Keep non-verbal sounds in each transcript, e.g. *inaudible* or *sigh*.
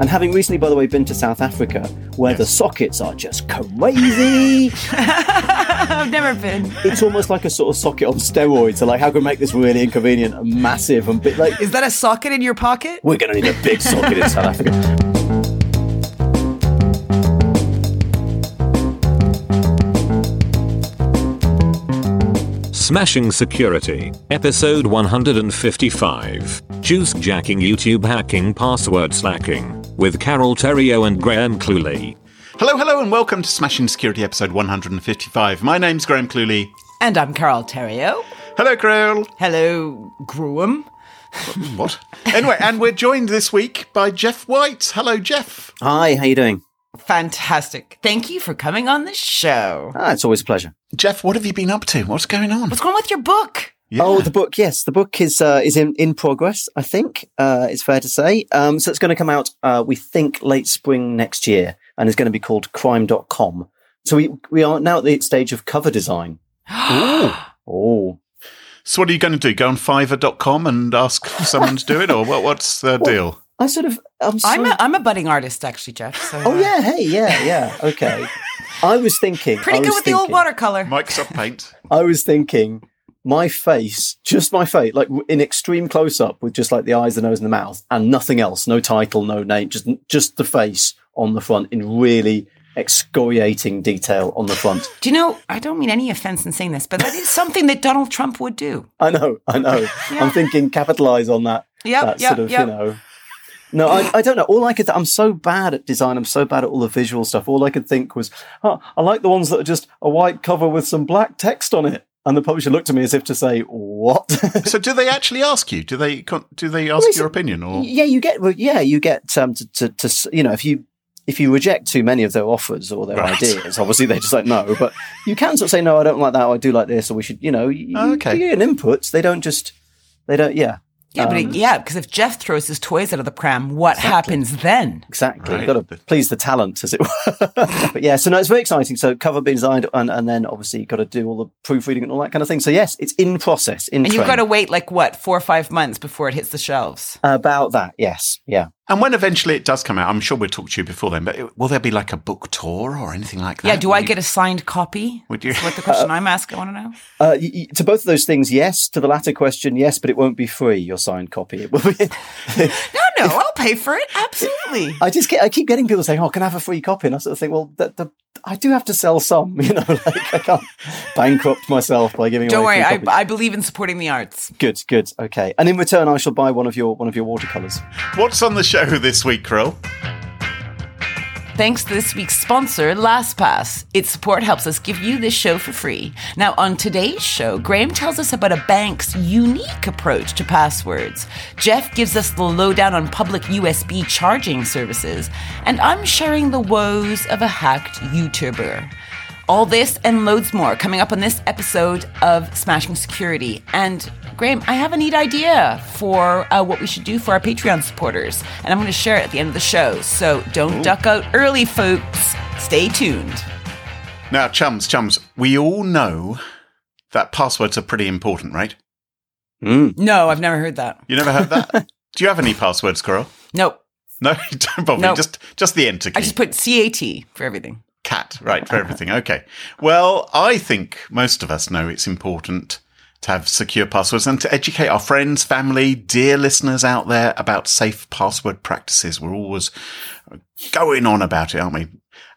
And having recently, by the way, been to South Africa, where the sockets are just crazy, *laughs* I've never been. it's almost like a sort of socket on steroids. So, like, how can we make this really inconvenient and massive and big? Like, Is that a socket in your pocket? we're going to need a big socket in South Africa. Smashing Security, episode 155. Juice jacking YouTube hacking password slacking with Carole Theriault and Graham Cluley. Hello, hello, and welcome to Smashing Security episode 155. My name's Graham Cluley. And I'm Carole Theriault. Hello, Carole. Hello, Graham. What? anyway, and we're joined this week by Geoff White. Hello, Geoff. Hi, how you doing? Fantastic. Thank you for coming on the show. Ah, it's always a pleasure. Geoff, what have you been up to? What's going on? What's going on with your book? Yeah. Oh, the book. Yes, the book is uh, is in, in progress. I think uh, it's fair to say. Um, so it's going to come out. Uh, we think late spring next year, and it's going to be called Crime.com. So we we are now at the stage of cover design. *gasps* Oh, So, what are you going to do? Go on Fiverr.com and ask someone to do it, or what, what's the deal? I sort of. I'm, so, I'm a, I'm a budding artist, actually, Geoff. So, Oh uh, yeah. Hey. Yeah. Yeah. Okay. *laughs* I was thinking. Pretty I good was with the old thinking- watercolor. Microsoft Paint. I was thinking my face, just my face, like in extreme close up with just like the eyes, the nose, and the mouth, and nothing else. No title, no name, just just the face on the front in really excoriating detail on the front. Do you know, I don't mean any offense in saying this, but that is something that Donald Trump would do. I know, I know. I'm thinking capitalize on that. Yeah, that yep, sort of, yep. you know. No, I, I don't know. All I could, I'm so bad at design. I'm so bad at all the visual stuff. All I could think was, oh, I like the ones that are just a white cover with some black text on it. And the publisher looked at me as if to say, "What?" So, do they actually ask you? Do they do they ask Well, your opinion, or Yeah, you get. well, Yeah, you get um, to, to, to you know if you if you reject too many of their offers or their Right. ideas, obviously they just like no. But you can sort of say no, I don't like that. Or I do like this, or we should, you know, you, Oh, okay. you get inputs. They don't just. They don't. Yeah, Yeah, but Um, it, yeah, because if Geoff throws his toys out of the pram, what happens then? exactly. Right. You've got to please the talent, as it were. *laughs* but yeah, so no, it's very exciting. So cover being designed, and, and then obviously you've got to do all the proofreading and all that kind of thing. So yes, it's in process. In And you've got to wait like what, four or five months before it hits the shelves. about that. Yes, yeah. And when eventually it does come out, I'm sure we'll talk to you before then. But it- will there be like a book tour or anything like that? Yeah, do Will I you- get a signed copy? Would you? That's what the question I'm asking. I want to know. Uh, y- y- to both of those things, yes. To the latter question, yes, but it won't be free. Your signed copy. It will be. *laughs* No, no, I'll pay for it. Absolutely. *laughs* I just get, I keep getting people saying, "Oh, can I have a free copy?" And I sort of think, well, the, the, I do have to sell some. *laughs* You know, like I can't bankrupt myself by giving Don't away. worry, free I. I believe in supporting the arts. good, good, okay. And in return, I shall buy one of your one of your watercolors. What's on the show this week, Krill? Thanks to this week's sponsor, LastPass. Its support helps us give you this show for free. Now, on today's show, Graham tells us about a bank's unique approach to passwords. Geoff gives us the lowdown on public USB charging services. And I'm sharing the woes of a hacked YouTuber. All this and loads more coming up on this episode of Smashing Security. And Graham, I have a neat idea for uh, what we should do for our Patreon supporters, and I'm going to share it at the end of the show. So don't duck out early, folks. Stay tuned. Now, chums, chums, we all know that passwords are pretty important, right? No, I've never heard that. You never heard that? *laughs* Do you have any passwords, Carole? Nope. No, *laughs* don't bother. Nope. Just just the enter key. I just put CAT for everything. Cat, right, for everything. Okay. Well, I think most of us know it's important to have secure passwords and to educate our friends, family, dear listeners out there about safe password practices. We're always going on about it, aren't we?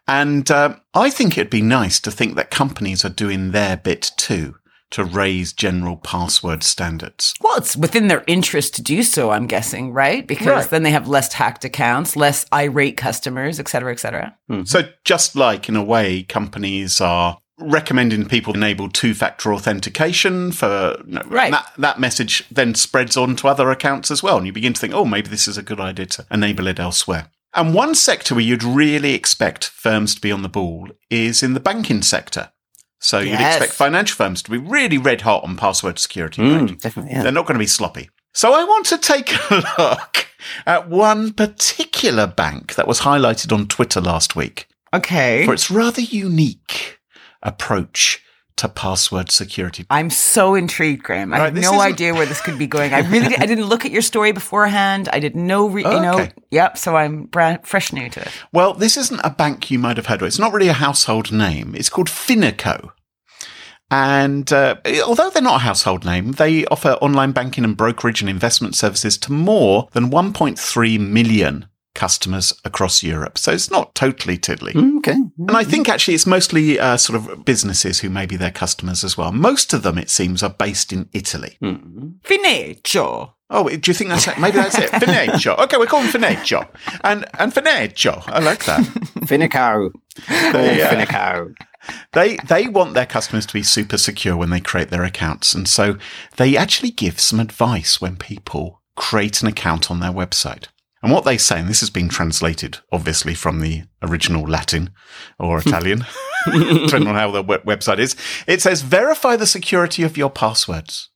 And uh, I think it'd be nice to think that companies are doing their bit too to raise general password standards. Well, it's within their interest to do so, I'm guessing, right? Because Right. then they have less hacked accounts, less irate customers, et cetera, et cetera. Hmm. So just like in a way, companies are recommending people enable two-factor authentication for you know, Right. that, that message then spreads on to other accounts as well. And you begin to think, oh, maybe this is a good idea to enable it elsewhere. And one sector where you'd really expect firms to be on the ball is in the banking sector. So you'd expect financial firms to be really red hot on password security. Mm, right? definitely, yeah. They're not going to be sloppy. So I want to take a *laughs* look at one particular bank that was highlighted on Twitter last week Okay. for its rather unique approach to password security. I'm so intrigued, Graham. I Right, have no idea where this could be going. I really, I didn't look at your story beforehand. I didn't know, re- you know. Okay. Yep. So I'm brand, fresh new to it. Well, this isn't a bank you might have heard of. It's not really a household name. It's called Fineco. And uh, although they're not a household name, they offer online banking and brokerage and investment services to more than 1.3 million customers across Europe. So it's not totally tiddly. Mm, Okay. And I think actually it's mostly uh, sort of businesses who may be their customers as well. Most of them, it seems, are based in Italy. Mm. Fineggio. Oh, do you think that's it? Maybe that's it. *laughs* Fineggio. Okay, we're calling Fineggio. And, and Fineggio. I like that. *laughs* Fineco. They, uh, Fineco. they they want their customers to be super secure when they create their accounts and so they actually give some advice when people create an account on their website and what they say and this has been translated obviously from the original latin or *laughs* italian *laughs* depending on how the website is it says verify the security of your passwords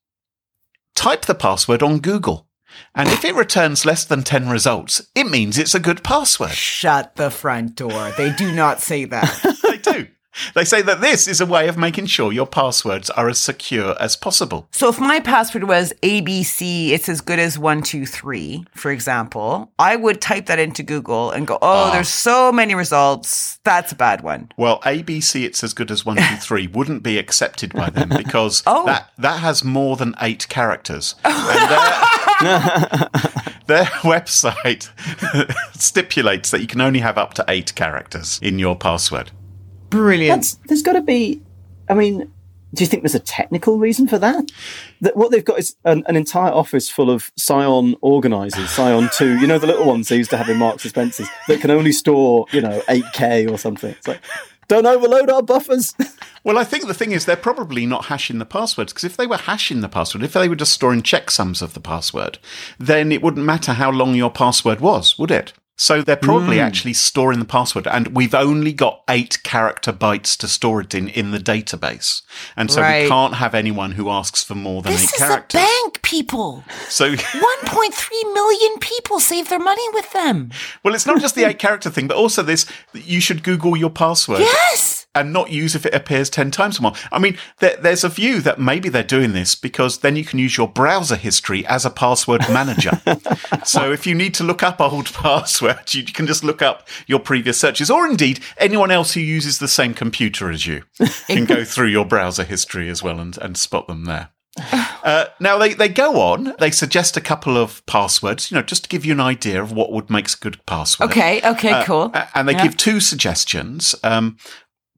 type the password on google and if it returns less than 10 results it means it's a good password Shut the front door. They do not say that. *laughs* they do. They say that this is a way of making sure your passwords are as secure as possible. so if my password was ABC, it's as good as one, two, three, for example, I would type that into Google and go, oh, ah. there's so many results. That's a bad one. Well, ABC, it's as good as one, two, three, *laughs* wouldn't be accepted by them because Oh. that, that has more than eight characters. *laughs* *laughs* Their website stipulates that you can only have up to eight characters in your password. Brilliant. That's, there's got to be. I mean, do you think there's a technical reason for that? That what they've got is an, an entire office full of Psion organisers, Psion Two. You know the little ones they used to have in Marks and Spencers that can only store, you know, 8k or something. It's like, don't overload our buffers. *laughs* Well, I think the thing is they're probably not hashing the passwords because if they were hashing the password, if they were just storing checksums of the password, then it wouldn't matter how long your password was, would it? So they're probably hmm. actually storing the password, and we've only got eight character bytes to store it in in the database, and so Right. we can't have anyone who asks for more than this eight is characters. a bank, people. So, *laughs* 1.3 million people save their money with them. well, it's not just the eight character thing, but also this: you should Google your password. Yes. And not use if it appears 10 times or more. I mean, there, there's a view that maybe they're doing this because then you can use your browser history as a password manager. *laughs* so if you need to look up old *laughs* passwords, you can just look up your previous searches, or indeed anyone else who uses the same computer as you can go *laughs* through your browser history as well and, and spot them there. Uh, now they, they go on. They suggest a couple of passwords, you know, just to give you an idea of what would make a good password. Okay. Okay. cool. And they Yeah. give two suggestions. Um,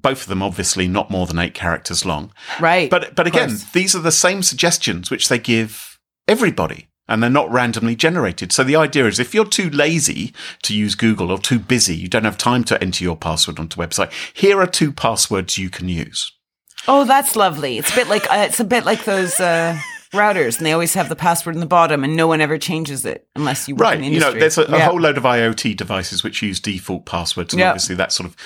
both of them obviously not more than eight characters long. Right. But but again, these are the same suggestions which they give everybody. And they're not randomly generated. So the idea is if you're too lazy to use Google or too busy, you don't have time to enter your password onto a website, here are two passwords you can use. Oh, that's lovely. It's a bit like uh, it's a bit like those uh, routers, and they always have the password in the bottom, and no one ever changes it unless you work Right. in the You know, there's a, a Yeah. whole load of IoT devices which use default passwords, and Yeah. obviously that sort of,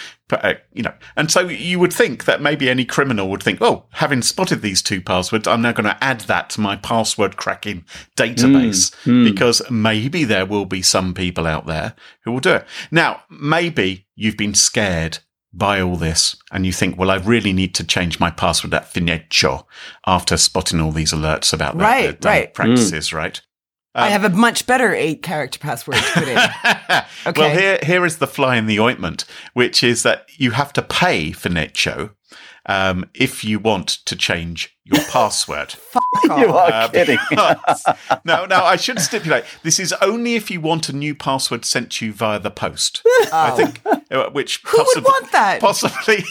uh, you know, and so you would think that maybe any criminal would think, oh, having spotted these two passwords, I'm now going to add that to my password cracking database because maybe there will be some people out there who will do it. Now, maybe you've been scared by all this and you think, well, I really need to change my password at Fineccio after spotting all these alerts about their, Right, their dumb right. practices, mm. right? I um, have a much better eight character password to put in. *laughs* Well, Okay. here here is the fly in the ointment, which is that you have to pay for Netcho um, if you want to change your *laughs* password. *laughs* you are Uh, *laughs* kidding. because- no, no, I should stipulate this is only if you want a new password sent to you via the post. I think, uh, which Who would want that? Possibly.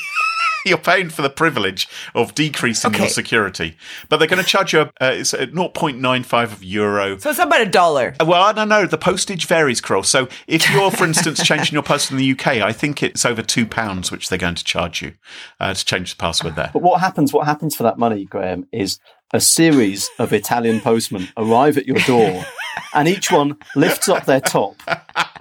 *laughs* You're paying for the privilege of decreasing your security, but they're going to charge you. Uh, it's at 0.95 of euro so it's about a dollar. well, I don't know. The postage varies, Kroll. So if you're, for instance, *laughs* changing your post in the UK, I think it's over two pounds, which they're going to charge you uh, to change the password there. But what happens? What happens for that money, Graham, is a series of Italian postmen arrive at your door, and each one lifts up their top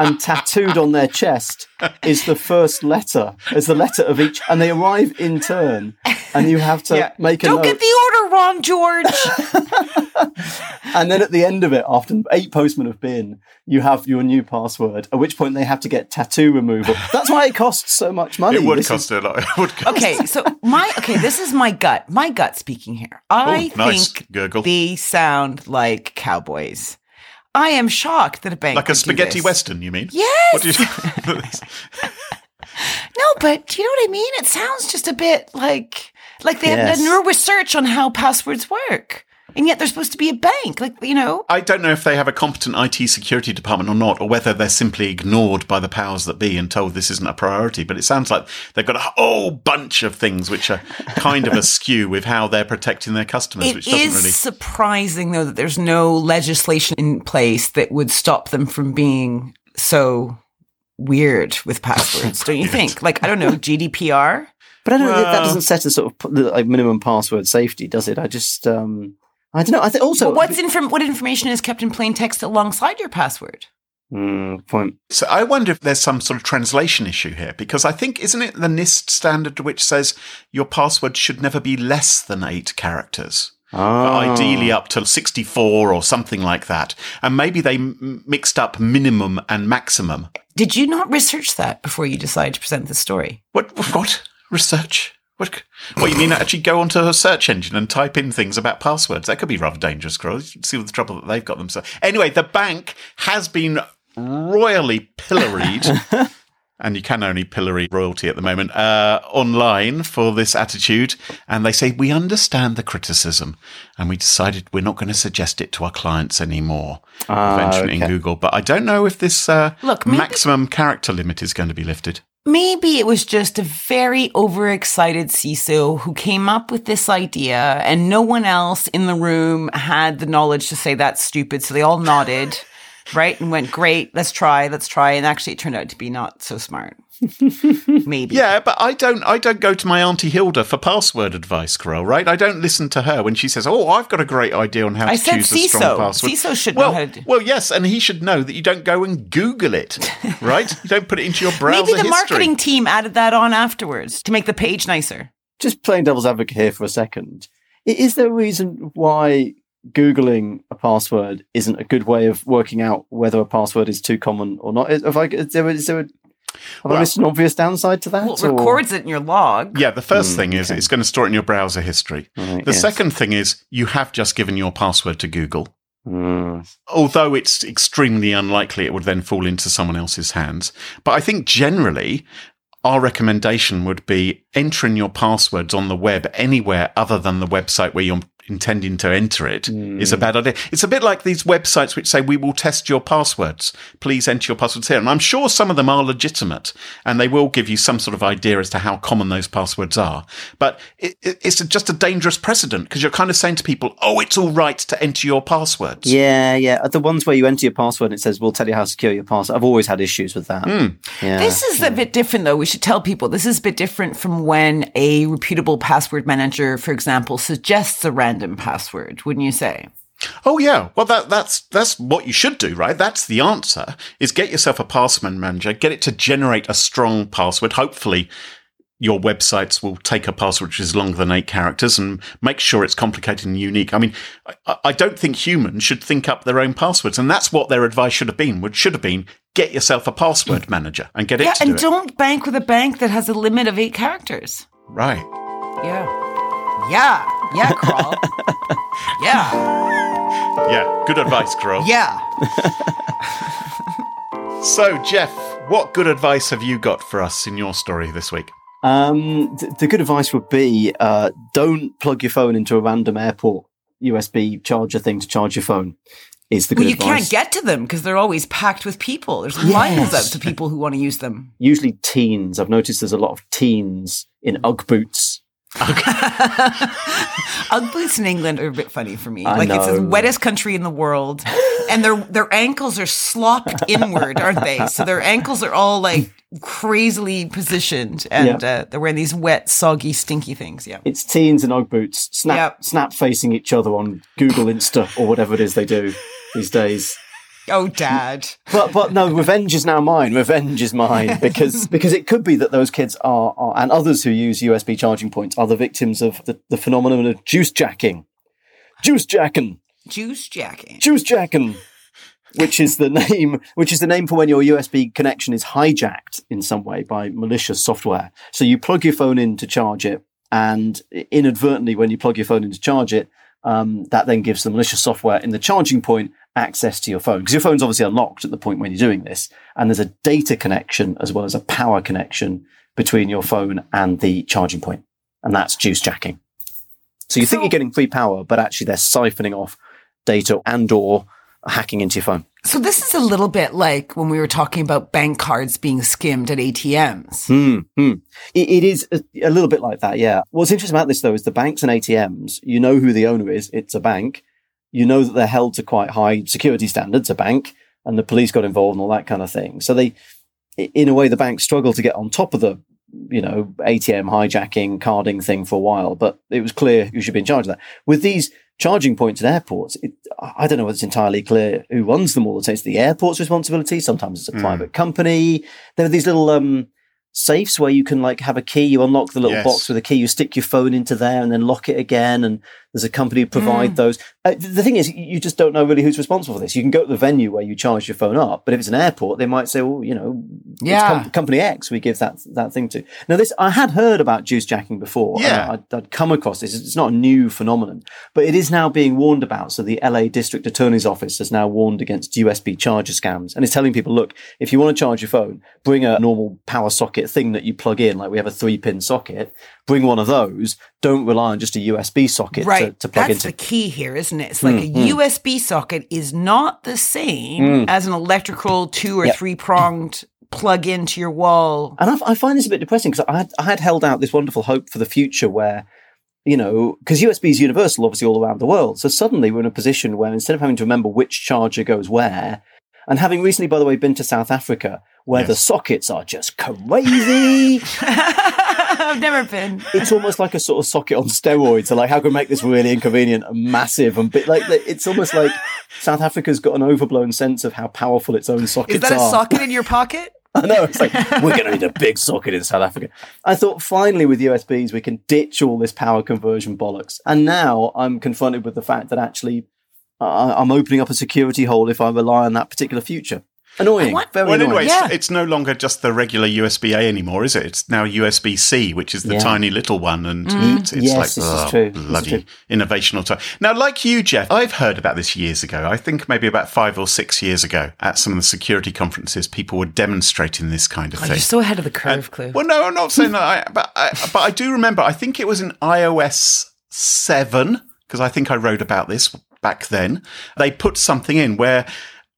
and tattooed on their chest is the first letter, is the letter of each, and they arrive in turn, and you have to Yeah. make a Don't note. get the order wrong, George. *laughs* *laughs* and then at the end of it, after eight postmen have been, you have your new password. At which point they have to get tattoo removal. That's why it costs so much money. It would This is- cost a lot. *laughs* It would cost. okay, so my okay, this is my gut. My gut speaking here. Oh, I Oh, nice. think Gurgle. they sound like cowboys. I am shocked that a bank Like a spaghetti western, you mean? Yes. What do you- *laughs* No, but do you know what I mean? It sounds just a bit like like they Yes. have done no research on how passwords work, and yet they're supposed to be a bank. Like you know, I don't know if they have a competent IT security department or not, or whether they're simply ignored by the powers that be and told this isn't a priority. But it sounds like they've got a whole bunch of things which are kind of *laughs* askew with how they're protecting their customers, it which doesn't is really. surprising though that there's no legislation in place that would stop them from being so weird with passwords. don't you think? Like I don't know, *laughs* GDPR. But I don't know, that doesn't set a sort of like, minimum password safety, does it? I just, um, I don't know. I think also. But what's inform- what information is kept in plain text alongside your password? Mm, point. So I wonder if there's some sort of translation issue here, because I think, isn't it the NIST standard which says your password should never be less than eight characters? but Ah. ideally up to 64 or something like that. And maybe they m- mixed up minimum and maximum. Did you not research that before you decided to present this story? What? What? Research? What? What you mean? Actually, go onto a search engine and type in things about passwords? That could be rather dangerous, girls. You see the trouble that they've got themselves. Anyway, the bank has been royally pilloried. *laughs* And you can only pillory royalty at the moment uh, online for this attitude. And they say, We understand the criticism and we decided we're not going to suggest it to our clients anymore. Ah, mention it in. Google. But I don't know if this uh, Look, maybe- maximum character limit is going to be lifted. Maybe it was just a very overexcited CISO who came up with this idea and no one else in the room had the knowledge to say that's stupid. So they all nodded, *laughs* right? And went, great, let's try, let's try. And actually it turned out to be not so smart. Maybe. Yeah, but I don't. I don't go to my auntie Hilda for password advice, Carole. Right? I don't listen to her when she says, "Oh, I've got a great idea on how I to said choose a strong password." CISO should well, know how to do- Well, yes, and he should know that you don't go and Google it, *laughs* right? you don't put it into your browser Maybe the history. marketing team added that on afterwards to make the page nicer. Just playing devil's advocate here for a second. Is there a reason why Googling a password isn't a good way of working out whether a password is too common or not? Is, have I, is there, is there a, have I Well- missed an obvious downside to that? Well, it or- records it in your log. Yeah, the first Hmm, thing is okay. it's going to store it in your browser history. Right, The yes. second thing is you have just given your password to Google. Mm. although it's extremely unlikely it would then fall into someone else's hands. But I think generally, our recommendation would be entering your passwords on the web anywhere other than the website where you're intending to enter it is a bad idea. It's a bit like these websites which say we will test your passwords. Please enter your passwords here. And I'm sure some of them are legitimate and they will give you some sort of idea as to how common those passwords are. But it, it, it's just a dangerous precedent because you're kind of saying to people, oh, it's all right to enter your passwords. Yeah, yeah. The ones where you enter your password and it says, we'll tell you how secure your password. I've always had issues with that. Hmm. Yeah. This is a bit different, though. We should tell people this is a bit different from when a reputable password manager, for example, suggests a random password, wouldn't you say? Oh yeah, well that that's that's what you should do, right? That's the answer. Is get yourself a password manager, get it to generate a strong password. Hopefully, your websites will take a password which is longer than eight characters and make sure it's complicated and unique. I mean, I, I don't think humans should think up their own passwords, and that's what their advice should have been. Would should have been get yourself a password manager and get it Yeah, and it. don't bank with a bank that has a limit of eight characters. Right. Yeah. Yeah. Yeah, Crawl. *laughs* yeah. Yeah. Good advice, Carole. Yeah. *laughs* So, Geoff, what good advice have you got for us in your story this week? Um, th- the good advice would be uh, don't plug your phone into a random airport USB charger thing to charge your phone. Is the good Well, you advice. can't get to them because they're always packed with people. There's lines Yes. out to people who want to use them. Usually teens. I've noticed there's a lot of teens in UGG boots. Ugg boots *laughs* in England are a bit funny for me. I like it's the wettest country in the world, and their their ankles are slopped *laughs* inward, aren't they? So their ankles are all like crazily positioned, and uh, they're wearing these wet, soggy, stinky things. Yeah. It's teens in UGG boots, snap Yep. snap facing each other on Google Insta or whatever it is they do these days. Oh, Dad. *laughs* but but no, revenge is now mine. Revenge is mine *laughs* because because it could be that those kids are, are and others who use USB charging points are the victims of the, the phenomenon of juice jacking, juice jacking, Juice jacking. juice jacking, which is the name which is the name for when your USB connection is hijacked in some way by malicious software. So you plug your phone in to charge it, and inadvertently, when you plug your phone in to charge it, um, that then gives the malicious software in the charging point access to your phone because your phone's obviously unlocked at the point when you're doing this, and there's a data connection as well as a power connection between your phone and the charging point, and that's juice jacking. So you think you're getting free power, but actually they're siphoning off data and or hacking into your phone. So this is a little bit like when we were talking about bank cards being skimmed at ATMs. Hmm, hmm. It, it is a, a little bit like that, yeah. What's interesting about this, though, is the banks and ATMs, you know who the owner is. It's a bank. You know that they're held to quite high security standards, a bank, and the police got involved and all that kind of thing. So they, in a way, the banks struggle to get on top of the, you know, ATM hijacking, carding thing for a while, but it was clear who should be in charge of that. With these charging points at airports, it, I don't know whether it's entirely clear who runs them all. It's the airport's responsibility. Sometimes it's a Hmm. private company. There are these little um, safes where you can like have a key. You unlock the little Yes. box with a key. You stick your phone into there and then lock it again. And there's a company who provide those. Uh, the thing is, you just don't know really who's responsible for this. You can go to the venue where you charge your phone up, but if it's an airport, they might say, well, you know, it's Yeah. com- company X we give that that thing to. Now, this I had heard about juice jacking before. Yeah. I- I'd, I'd come across this. It's not a new phenomenon, but it is now being warned about. So the LA District Attorney's Office has now warned against USB charger scams, and is telling people, look, if you want to charge your phone, bring a normal power socket thing that you plug in, like we have a three pin socket. Bring one of those. Don't rely on just a USB socket Right. to, to plug That's into. That's the key here, isn't it? It's like Mm, a USB socket is not the same as an electrical two or Yep. three pronged plug into your wall. And I, I find this a bit depressing because I had, I had held out this wonderful hope for the future where, you know, because USB is universal, obviously, all around the world. So suddenly we're in a position where instead of having to remember which charger goes where, and having recently, by the way, been to South Africa, where the sockets are just crazy. *laughs* I've never been. it's almost like a sort of socket on steroids. So, like, how can we make this really inconvenient and massive and bit like it's almost like South Africa's got an overblown sense of how powerful its own sockets are. Is that a are. socket in your pocket? *laughs* I know. It's like, we're going to need a big socket in South Africa. I thought finally with USBs, we can ditch all this power conversion bollocks. And now I'm confronted with the fact that actually I I'm opening up a security hole if I rely on that particular future. Annoying. want- Very Well, annoying. anyway, Yeah. it's, it's no longer just the regular USB A anymore, is it? It's now USB C, which is the Yeah. tiny little one, and Mm. it's, it's Yes, like this is oh, true. Bloody true. innovational time. Now, like you, Geoff, I've heard about this years ago. I think maybe about five or six years ago at some of the security conferences, people were demonstrating this kind of Oh, thing. you're so ahead of the curve, Clue. Well, no, I'm not saying that, I, but I, but I do remember. I think it was in iOS seven because I think I wrote about this back then. They put something in where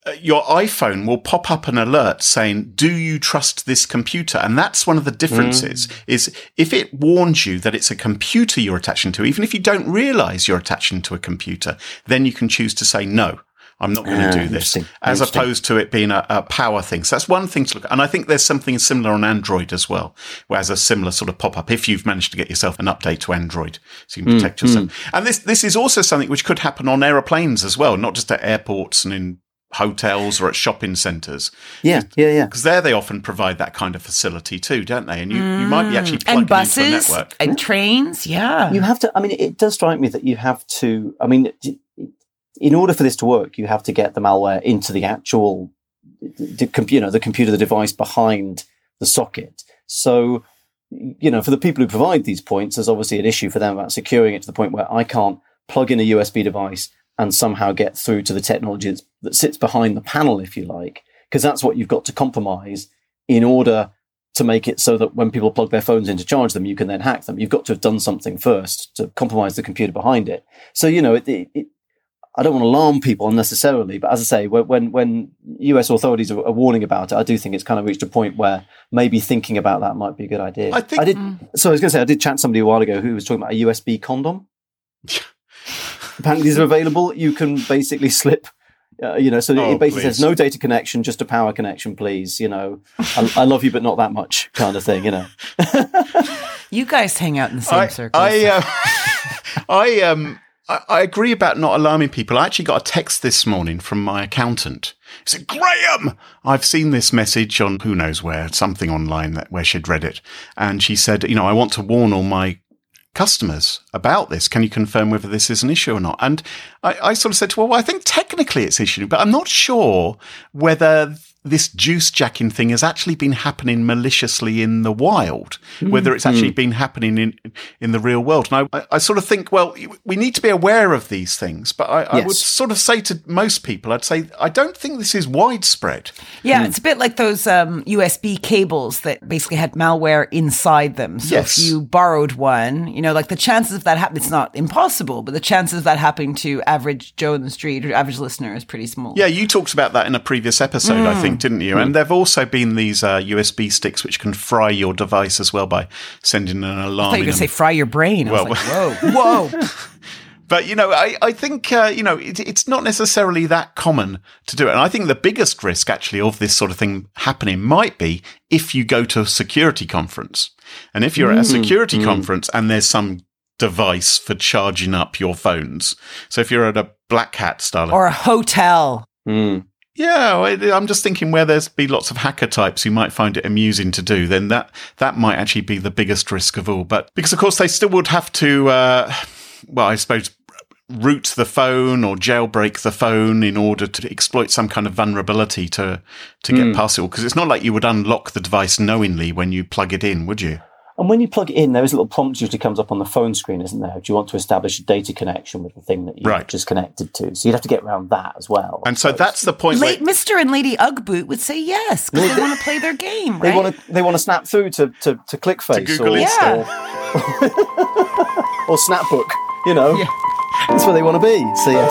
uh, your iPhone will pop up an alert saying, "Do you trust this computer?" And that's one of the differences. Is if it warns you that it's a computer you're attaching to, even if you don't realize you're attaching to a computer, then you can choose to say no. I'm not going to Ah, do this, as opposed to it being a, a power thing. So that's one thing to look at. And I think there's something similar on Android as well, where has a similar sort of pop up if you've managed to get yourself an update to Android so you can protect Hmm, yourself. And this, this is also something which could happen on aeroplanes as well, not just at airports and in hotels or at shopping centres. Yeah, yeah, yeah. Because there they often provide that kind of facility too, don't they? And you, you might be actually plugging and buses into a network. and trains. Yeah. You have to, I mean, it does strike me that you have to, I mean, in order for this to work, you have to get the malware into the actual, the, you know, the computer, the device behind the socket. So, you know, for the people who provide these points, there's obviously an issue for them about securing it to the point where I can't plug in a USB device and somehow get through to the technology that sits behind the panel, if you like, because that's what you've got to compromise in order to make it so that when people plug their phones in to charge them, you can then hack them. You've got to have done something first to compromise the computer behind it. So, you know, it, it, I don't want to alarm people unnecessarily, but as I say, when, when, when US authorities are, are warning about it, I do think it's kind of reached a point where maybe thinking about that might be a good idea. I think- I did. So I was going to say, I did chat to somebody a while ago who was talking about a USB condom. *laughs* Apparently, these are available. You can basically slip. Uh, you know, so Oh, it basically says no data connection, just a power connection, please. You know, I, I love you, but not that much, kind of thing. You know, *laughs* you guys hang out in the same I, circles. I, uh, *laughs* I, um, I, agree about not alarming people. I actually got a text this morning from my accountant. He said, Graham, I've seen this message on who knows where, something online that where she'd read it. And she said, you know, I want to warn all my customers about this. Can you confirm whether this is an issue or not? And I, I sort of said to her, well, I think technically it's issue, but I'm not sure whether this juice jacking thing has actually been happening maliciously in the wild, whether it's actually been happening in in the real world. And I, I sort of think, well, we need to be aware of these things. But I, I would sort of say to most people, I'd say I don't think this is widespread. Yeah, it's a bit like those um, USB cables that basically had malware inside them. So Yes. if you borrowed one, you know, like the chances of that happening, it's not impossible, but the chances of that happening to average Joe in the street or average listener is pretty small. Yeah, you talked about that in a previous episode, I think, didn't you? And there've also been these uh, USB sticks which can fry your device as well by sending an alarm. I alarm. thought you were going to say fry your brain. I was Well, like, whoa, whoa. *laughs* But you know, I, I think uh, you know it, it's not necessarily that common to do it, and I think the biggest risk actually of this sort of thing happening might be if you go to a security conference, and if you're at a security conference and there's some device for charging up your phones. So if you're at a black hat style, or a hotel. Mm. Yeah, I- I'm just thinking where there's be lots of hacker types who might find it amusing to do, then that that might actually be the biggest risk of all. But because of course they still would have to, uh, well, I suppose root the phone or jailbreak the phone in order to exploit some kind of vulnerability to to get past it all. Because it's not like you would unlock the device knowingly when you plug it in, would you? And when you plug it in, there is a little prompt usually comes up on the phone screen, isn't there? Do you want to establish a data connection with the thing that you Right. just connected to? So you'd have to get around that as well. And so that's the point. Late Where, Mr. and Lady Ugboot would say yes because they want to play their game, right? they want to they want to snap through to to, to ClickFace Google or, Yeah. *laughs* or Snapbook. You know, Yeah. that's where they want to be. So yes,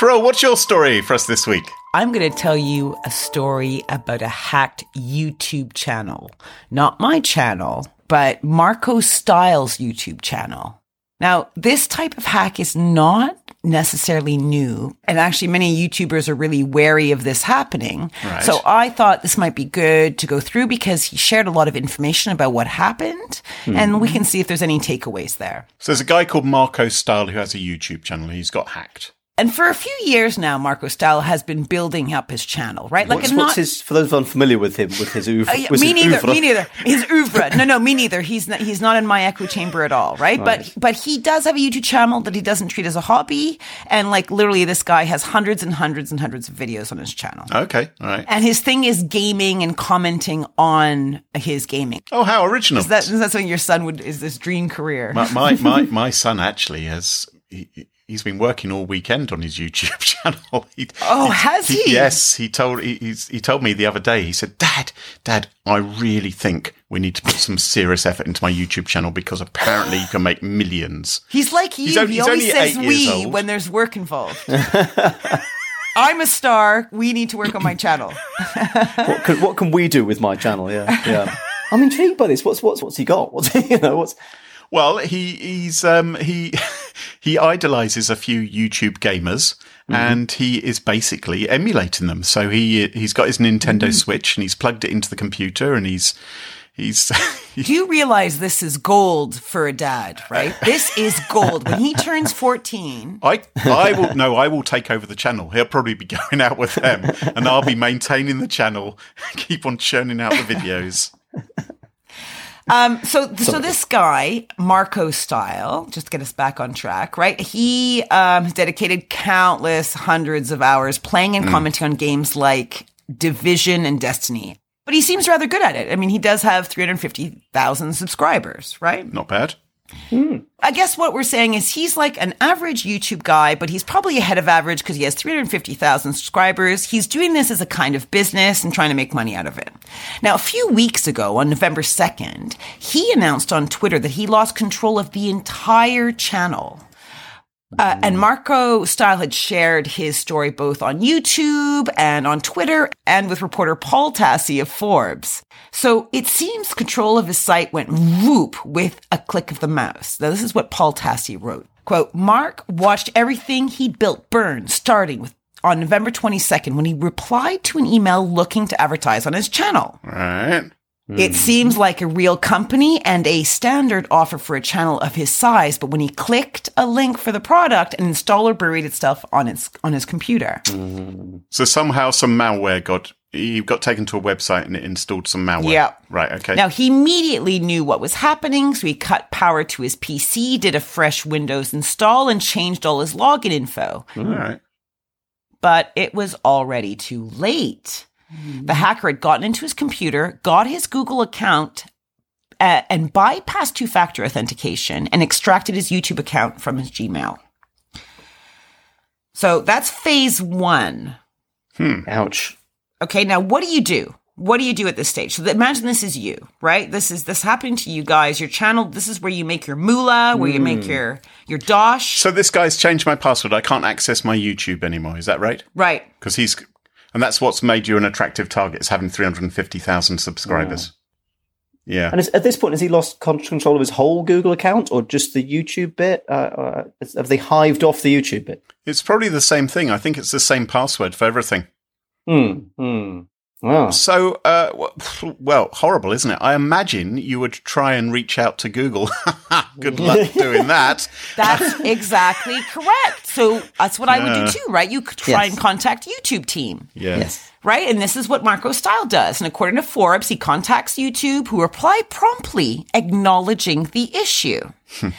Crow, what's your story for us this week? I'm going to tell you a story about a hacked YouTube channel. Not my channel, but Marco Styles' YouTube channel. Now, this type of hack is not necessarily new. And actually, many YouTubers are really wary of this happening. Right. So I thought this might be good to go through because he shared a lot of information about what happened. Hmm. And we can see if there's any takeaways there. So there's a guy called Marco Style who has a YouTube channel. He's got hacked. And for a few years now, Marco Style has been building up his channel, right? what's, and what's his for those unfamiliar with him with his oeuvre? Uh, yeah, me his neither. oeuvre- Me neither. His oeuvre. No, no, me neither. He's not, he's not in my echo chamber at all, right? But but he does have a YouTube channel that he doesn't treat as a hobby, and like literally, this guy has hundreds and hundreds and hundreds of videos on his channel. Okay, all right. And his thing is gaming and commenting on his gaming. Oh, how original! Is that is that something your son would is this dream career? my, my my *laughs* my son actually has he, he's been working all weekend on his YouTube *laughs* channel. *laughs* He, Oh, has he? Yes, he told he, he's, he told me the other day. He said, "Dad, Dad, I really think we need to put some serious effort into my YouTube channel because apparently you can make millions. He's like you. He's only- he he's always only says we when there's work involved. *laughs* I'm a star. We need to work on my channel. what, can, what can we do with my channel? Yeah, yeah. I'm intrigued by this. What's what's what's he got? What's you know what's Well, he he's um he *laughs* he idolizes a few YouTube gamers and he is basically emulating them. So he he's got his Nintendo Switch and he's plugged it into the computer and he's he's *laughs* Do you realize this is gold for a dad, right? This is gold. When he turns 14, *laughs* I I will no I will take over the channel. He'll probably be going out with them and I'll be maintaining the channel, keep on churning out the videos. Um, so so this guy Marco Style, just to get us back on track, right? He um, has dedicated countless hundreds of hours playing and commenting on games like Division and Destiny. But he seems rather good at it. I mean, he does have 350,000 subscribers, right? Not bad. Hmm. I guess what we're saying is he's like an average YouTube guy, but he's probably ahead of average because he has 350,000 subscribers. He's doing this as a kind of business and trying to make money out of it. Now, a few weeks ago, on November 2nd, he announced on Twitter that he lost control of the entire channel. Uh, and Marco Style had shared his story both on YouTube and on Twitter and with reporter Paul Tassi of Forbes. So it seems control of his site went whoop with a click of the mouse. Now, this is what Paul Tassi wrote. Quote, Mark watched everything he built burn, starting with on November 22nd when he replied to an email looking to advertise on his channel. Right. It hmm. seems like a real company and a standard offer for a channel of his size, but when he clicked a link for the product, an installer buried itself on its on his computer. Hmm. So somehow some malware got you got taken to a website and it installed some malware. Yeah. Right. Okay. Now he immediately knew what was happening, so he cut power to his PC, did a fresh Windows install, and changed all his login info. Hmm. All right. But it was already too late. The hacker had gotten into his computer, got his Google account, uh, and bypassed two factor authentication and extracted his YouTube account from his Gmail. So that's phase one. Ouch. Okay, now what do you do? What do you do at this stage? So imagine this is you, right? This is this happening to you guys. Your channel. This is where you make your moolah, where you make your your dosh. So this guy's changed my password. I can't access my YouTube anymore. Is that right? Right. Because he's, and that's what's made you an attractive target is having 350,000 subscribers. Yeah. And is, at this point, has he lost control of his whole Google account or just the YouTube bit? Uh, uh, have they hived off the YouTube bit? It's probably the same thing. I think it's the same password for everything. Hmm. Hmm. Wow. So, uh, well, horrible, isn't it? I imagine you would try and reach out to Google. *laughs* Good luck *laughs* doing that. That's exactly correct. So that's what I would do too, right? You could try Yes. and contact YouTube team. Yeah. Yes. Right? And this is what Marco Style does. And according to Forbes, he contacts YouTube, who reply promptly acknowledging the issue.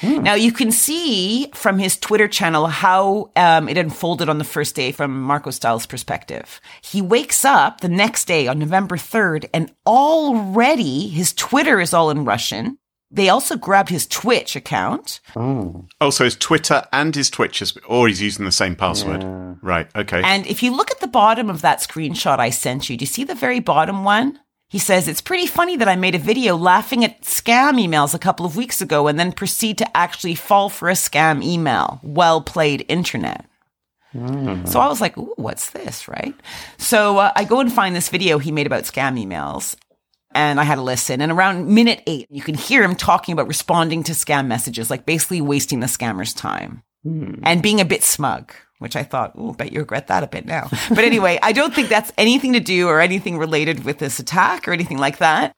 now, you can see from his Twitter channel how um, it unfolded on the first day from Marco Style's perspective. He wakes up the next day on November 3rd, and already his Twitter is all in Russian. They also grabbed his Twitch account. Also, his Twitter and his Twitch is, or he's using the same password. Right. Okay. And if you look at the bottom of that screenshot I sent you, do you see the very bottom one? He says, It's pretty funny that I made a video laughing at scam emails a couple of weeks ago and then proceed to actually fall for a scam email. Well played, internet. So I was like, Ooh, what's this, right? So uh, I go and find this video he made about scam emails. And I had to listen. And around minute eight, you can hear him talking about responding to scam messages, like basically wasting the scammer's time hmm. and being a bit smug, which I thought, oh, bet you regret that a bit now. But anyway, I don't think that's anything to do or anything related with this attack or anything like that.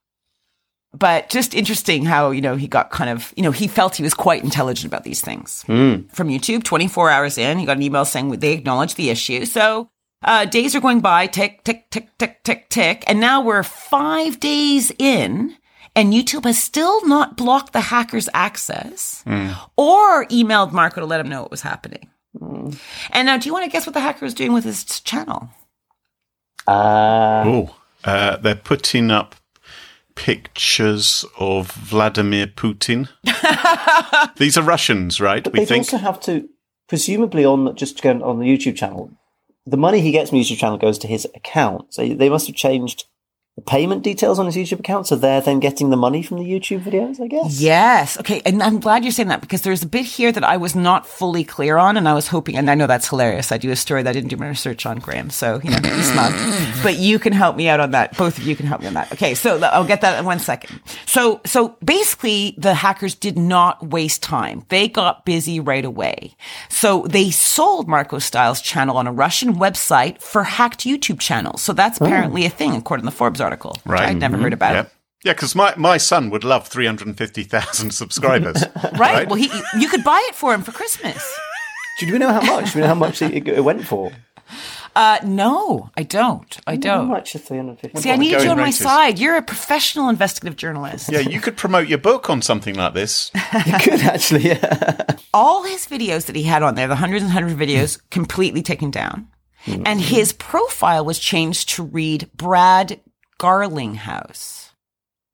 But just interesting how, you know, he got kind of, you know, he felt he was quite intelligent about these things. Hmm. From YouTube, 24 hours in, he got an email saying they acknowledged the issue. So uh, days are going by, tick, tick, tick, tick, tick, tick. And now we're five days in, and YouTube has still not blocked the hacker's access or emailed Marco to let him know what was happening. And now, do you want to guess what the hacker is doing with his channel? Uh, oh, uh, they're putting up pictures of Vladimir Putin. *laughs* These are Russians, right? we they'd think. also have to, presumably, on just going on the YouTube channel, the money he gets from YouTube channel goes to his account. So they must have changed the payment details on his YouTube account, so they're then getting the money from the YouTube videos, I guess. Yes. Okay. And I'm glad you're saying that because there's a bit here that I was not fully clear on. And I was hoping, and I know that's hilarious. I do a story that I didn't do my research on, Graham. So, you know, be smug. *laughs* But you can help me out on that. Both of you can help me on that. Okay. So I'll get that in one second. So, so basically the hackers did not waste time. They got busy right away. So they sold Marco Styles channel on a Russian website for hacked YouTube channels. So that's oh. apparently a thing, according to the Forbes article, which Right. I'd never heard about. Yeah. Yeah, because my, my son would love 350,000 *laughs* subscribers. *laughs* Right. Well, he, you could buy it for him for Christmas. Do you know how much? Do you know how much it, it went for? Uh, no, I don't. I don't. much is 350? See, I What need you on my side. You're a professional investigative journalist. yeah, you could promote your book on something like this. *laughs* You could actually, yeah. All his videos that he had on there, the hundreds and hundreds of videos, completely taken down. And his profile was changed to read Brad Garlinghouse.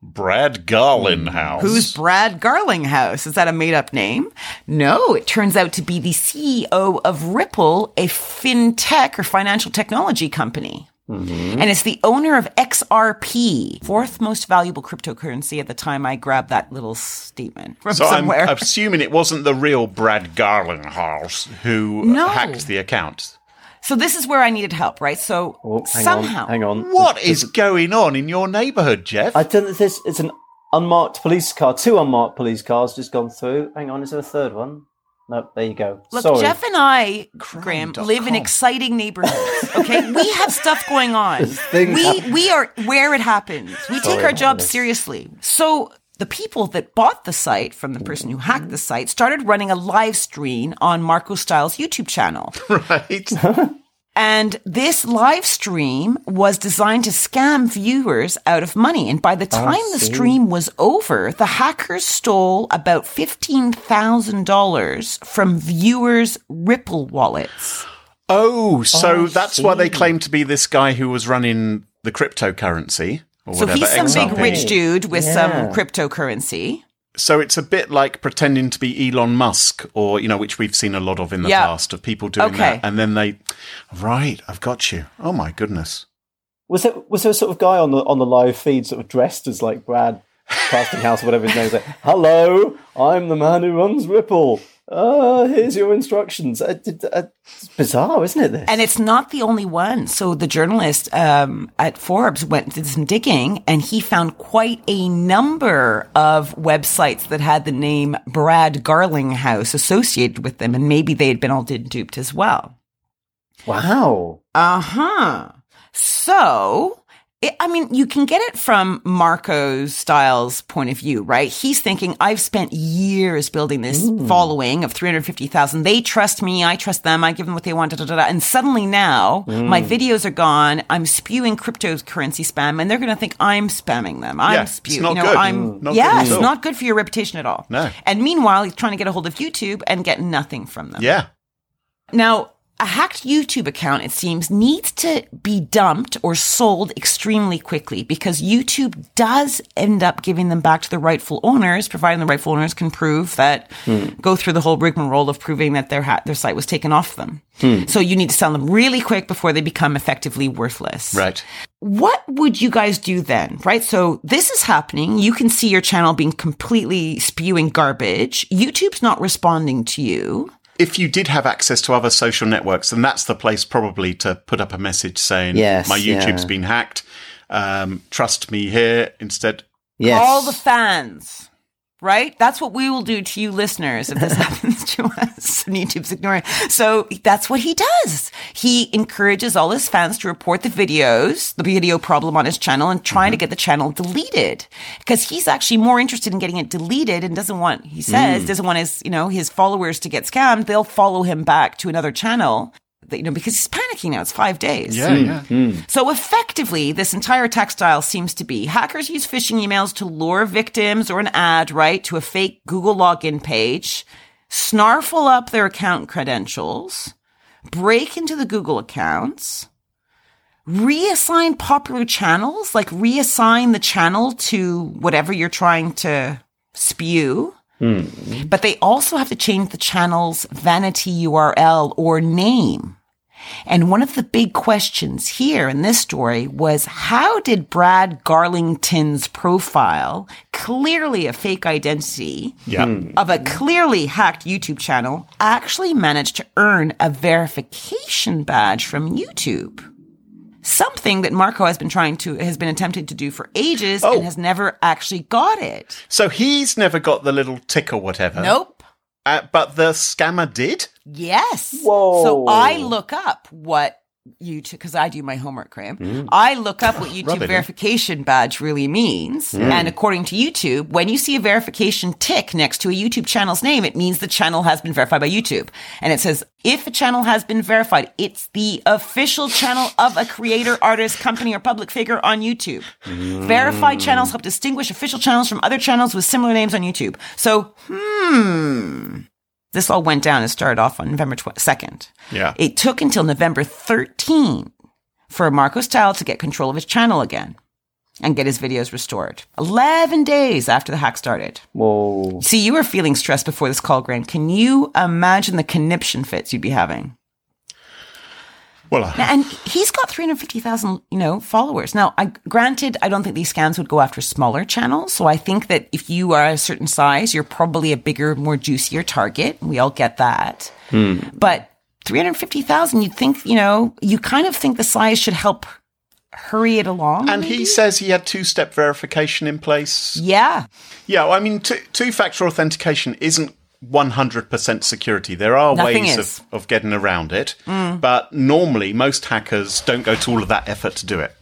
Brad Garlinghouse. Hmm. Who's Brad Garlinghouse? Is that a made up name? No, it turns out to be the CEO of Ripple, a fintech or financial technology company. Mm-hmm. And it's the owner of XRP, fourth most valuable cryptocurrency at the time I grabbed that little statement from So I'm assuming it wasn't the real Brad Garlinghouse who No. hacked the account. So this is where I needed help, right? So Oh, hang somehow, on, hang on. What There's- is going on in your neighbourhood, Geoff? I don't this. It's an unmarked police car. Two unmarked police cars just gone through. Hang on, is there a third one? No, there you go. Look, Sorry. Geoff and I, Graham, Crime.com. live in exciting neighborhoods. Okay, we have stuff going on. *laughs* We happen. we are where it happens. We take our about job this. seriously. So the people that bought the site from the person who mm-hmm. hacked the site started running a live stream on Marco Styles' YouTube channel. *laughs* Right. *laughs* And this live stream was designed to scam viewers out of money. And by the time the stream was over, the hackers stole about $15,000 from viewers' Ripple wallets. Oh, so Oh, I that's why they see. claim to be this guy who was running the cryptocurrency or So whatever. he's some big rich dude with Yeah. some cryptocurrency. So it's a bit like pretending to be Elon Musk, or you know, which we've seen a lot of in the Yeah. past of people doing Okay. that, and then they, right, I've got you. Oh my goodness. Was there was there a sort of guy on the on the live feed sort of dressed as like Brad Casting House or whatever his name is? Like, Hello, I'm the man who runs Ripple. Uh, here's your instructions. Uh, did- uh, it's bizarre, isn't it? This And it's not the only one. So the journalist um, at Forbes went did some digging, and he found quite a number of websites that had the name Brad Garlinghouse associated with them, and maybe they had been all duped as well. wow. Uh huh. So, it, I mean, you can get it from Marco Styles' point of view, right? He's thinking, I've spent years building this following of 350,000. They trust me. I trust them. I give them what they want. Da, da, da. And suddenly now my mm. videos are gone. I'm spewing cryptocurrency spam and they're going to think I'm spamming them. I'm Yeah, it's spewing. not you know, good. I'm, mm. Not yeah, it's not good for your reputation at all. No. And meanwhile, he's trying to get a hold of YouTube and get nothing from them. Yeah. Now, a hacked YouTube account, it seems, needs to be dumped or sold extremely quickly because YouTube does end up giving them back to the rightful owners, providing the rightful owners can prove that, hmm. go through the whole rigmarole of proving that their ha- their site was taken off them. Hmm. So you need to sell them really quick before they become effectively worthless. Right. What would you guys do then? Right? So this is happening. You can see your channel being completely spewing garbage. YouTube's not responding to you. If you did have access to other social networks, then that's the place probably to put up a message saying, Yes, my YouTube's yeah. been hacked. Um, trust me here instead. Yes. all the fans, right? That's what we will do to you listeners if this *laughs* happens to us. And *laughs* YouTube's ignoring. So that's what he does. He encourages all his fans to report the videos, the video problem on his channel and trying to mm-hmm. get the channel deleted because he's actually more interested in getting it deleted and doesn't want, he says, mm. doesn't want his, you know, his followers to get scammed. They'll follow him back to another channel. That, You know, because he's panicking now. It's five days. Yeah, yeah. Hmm, hmm. So effectively, this entire textile seems to be hackers use phishing emails to lure victims or an ad, right, to a fake Google login page, snarfle up their account credentials, break into the Google accounts, reassign popular channels, like reassign the channel to whatever you're trying to spew. Hmm. But they also have to change the channel's vanity URL or name. And one of the big questions here in this story was how did Brad Garlinghouse's profile, clearly a fake identity Yeah. Hmm. of a clearly hacked YouTube channel, actually manage to earn a verification badge from YouTube? Something that Marco has been trying to, has been attempting to do for ages Oh. and has never actually got it. So he's never got the little tick or whatever. Nope. Uh, but the scammer did? Yes. Whoa. So I look up what YouTube, because I do my homework, Graham. I look up what YouTube Mm. In. verification badge really means. And according to YouTube, when you see a verification tick next to a YouTube channel's name, it means the channel has been verified by YouTube. And it says, if a channel has been verified, it's the official channel of a creator, artist, company, or public figure on YouTube. Verified channels help distinguish official channels from other channels with similar names on YouTube. So, hmm. This all went down and started off on November tw- 2nd. Yeah. It took until November 13 for Marco Style to get control of his channel again and get his videos restored. 11 days after the hack started. Whoa. See, you were feeling stressed before this call, Graham. Can you imagine the conniption fits you'd be having? Well, uh, And he's got 350,000, you know, followers. Now, I, granted, I don't think these scams would go after smaller channels. So I think that if you are a certain size, you're probably a bigger, more juicier target. We all get that. But 350,000, you'd think, you know, you kind of think the size should help hurry it along. and he says he had two step verification in place. yeah. Yeah, well, I mean, two factor authentication isn't 100% security. There are Nothing ways is. of, of getting around it, but normally most hackers don't go to all of that effort to do it.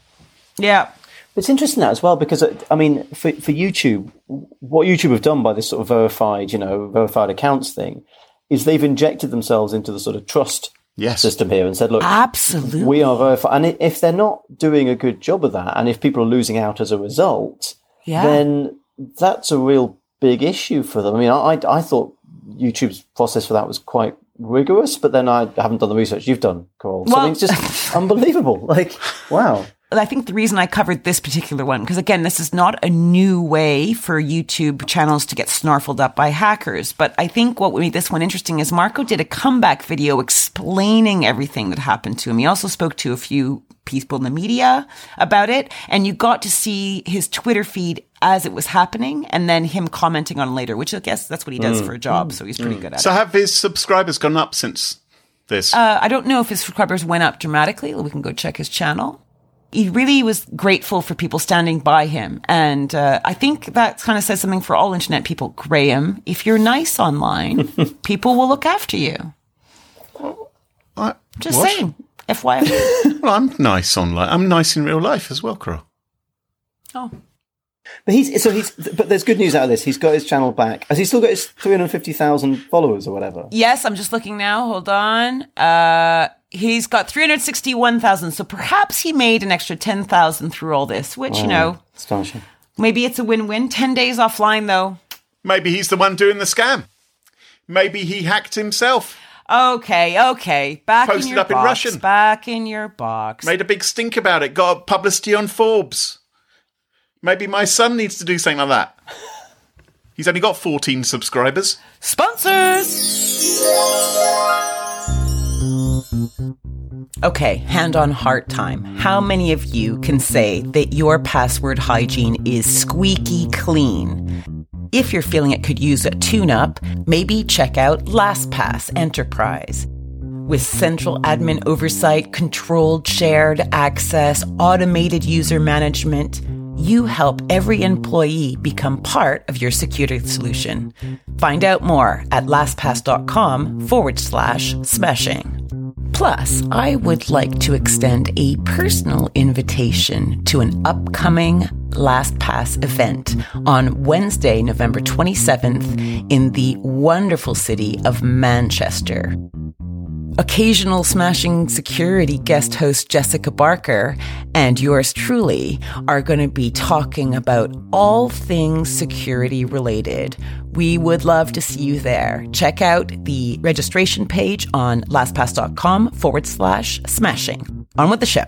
Yeah. It's interesting that as well because uh, I mean, for for YouTube, what YouTube have done by this sort of verified, you know, verified accounts thing, is they've injected themselves into the sort of trust Yes. system here and said, look, Absolutely. we are verified, and if they're not doing a good job of that, and if people are losing out as a result, Yeah. then that's a real big issue for them. I mean, I I thought YouTube's process for that was quite rigorous, but then I haven't done the research you've done, Carole. So I mean, it's just *laughs* unbelievable. Like, wow. I think the reason I covered this particular one, because again, this is not a new way for YouTube channels to get snarfled up by hackers. But I think what made this one interesting is Marco did a comeback video explaining everything that happened to him. He also spoke to a few people in the media about it, and you got to see his Twitter feed as it was happening, and then him commenting on later, which I guess that's what he does for a job. So he's pretty good at So it. So have his subscribers gone up since this? Uh, I don't know if his subscribers went up dramatically. We can go check his channel. He really was grateful for people standing by him. And uh, I think that kind of says something for all internet people. Graham, if you're nice online, *laughs* people will look after you. Just what? saying. FYI. *laughs* Well, I'm nice online. I'm nice in real life as well, Carole. oh. But he's so he's but there's good news out of this. He's got his channel back. Has he still got his three hundred fifty thousand followers or whatever? Yes, I'm just looking now. Hold on. Uh, he's got 361,000. So perhaps he made an extra 10,000 through all this, which, you know, Astonishing. maybe it's a win win. 10 days offline, though. Maybe he's the one doing the scam. Maybe he hacked himself. Okay, okay. Back in Posted your up in. Russian. Back in your box. Made a big stink about it. Got publicity on Forbes. Maybe my son needs to do something like that. He's only got 14 subscribers. Sponsors. Okay, hand on heart time. How many of you can say that your password hygiene is squeaky clean? If you're feeling it could use a tune up, maybe check out LastPass Enterprise. With central admin oversight, controlled shared access, automated user management, you help every employee become part of your security solution. Find out more at lastpass.com forward slash smashing. Plus, I would like to extend a personal invitation to an upcoming LastPass event on Wednesday, November 27th in the wonderful city of Manchester. Occasional smashing security guest host Jessica Barker and yours truly are going to be talking about all things security related. We would love to see you there. Check out the registration page on lastpass.com forward slash smashing. On with the show.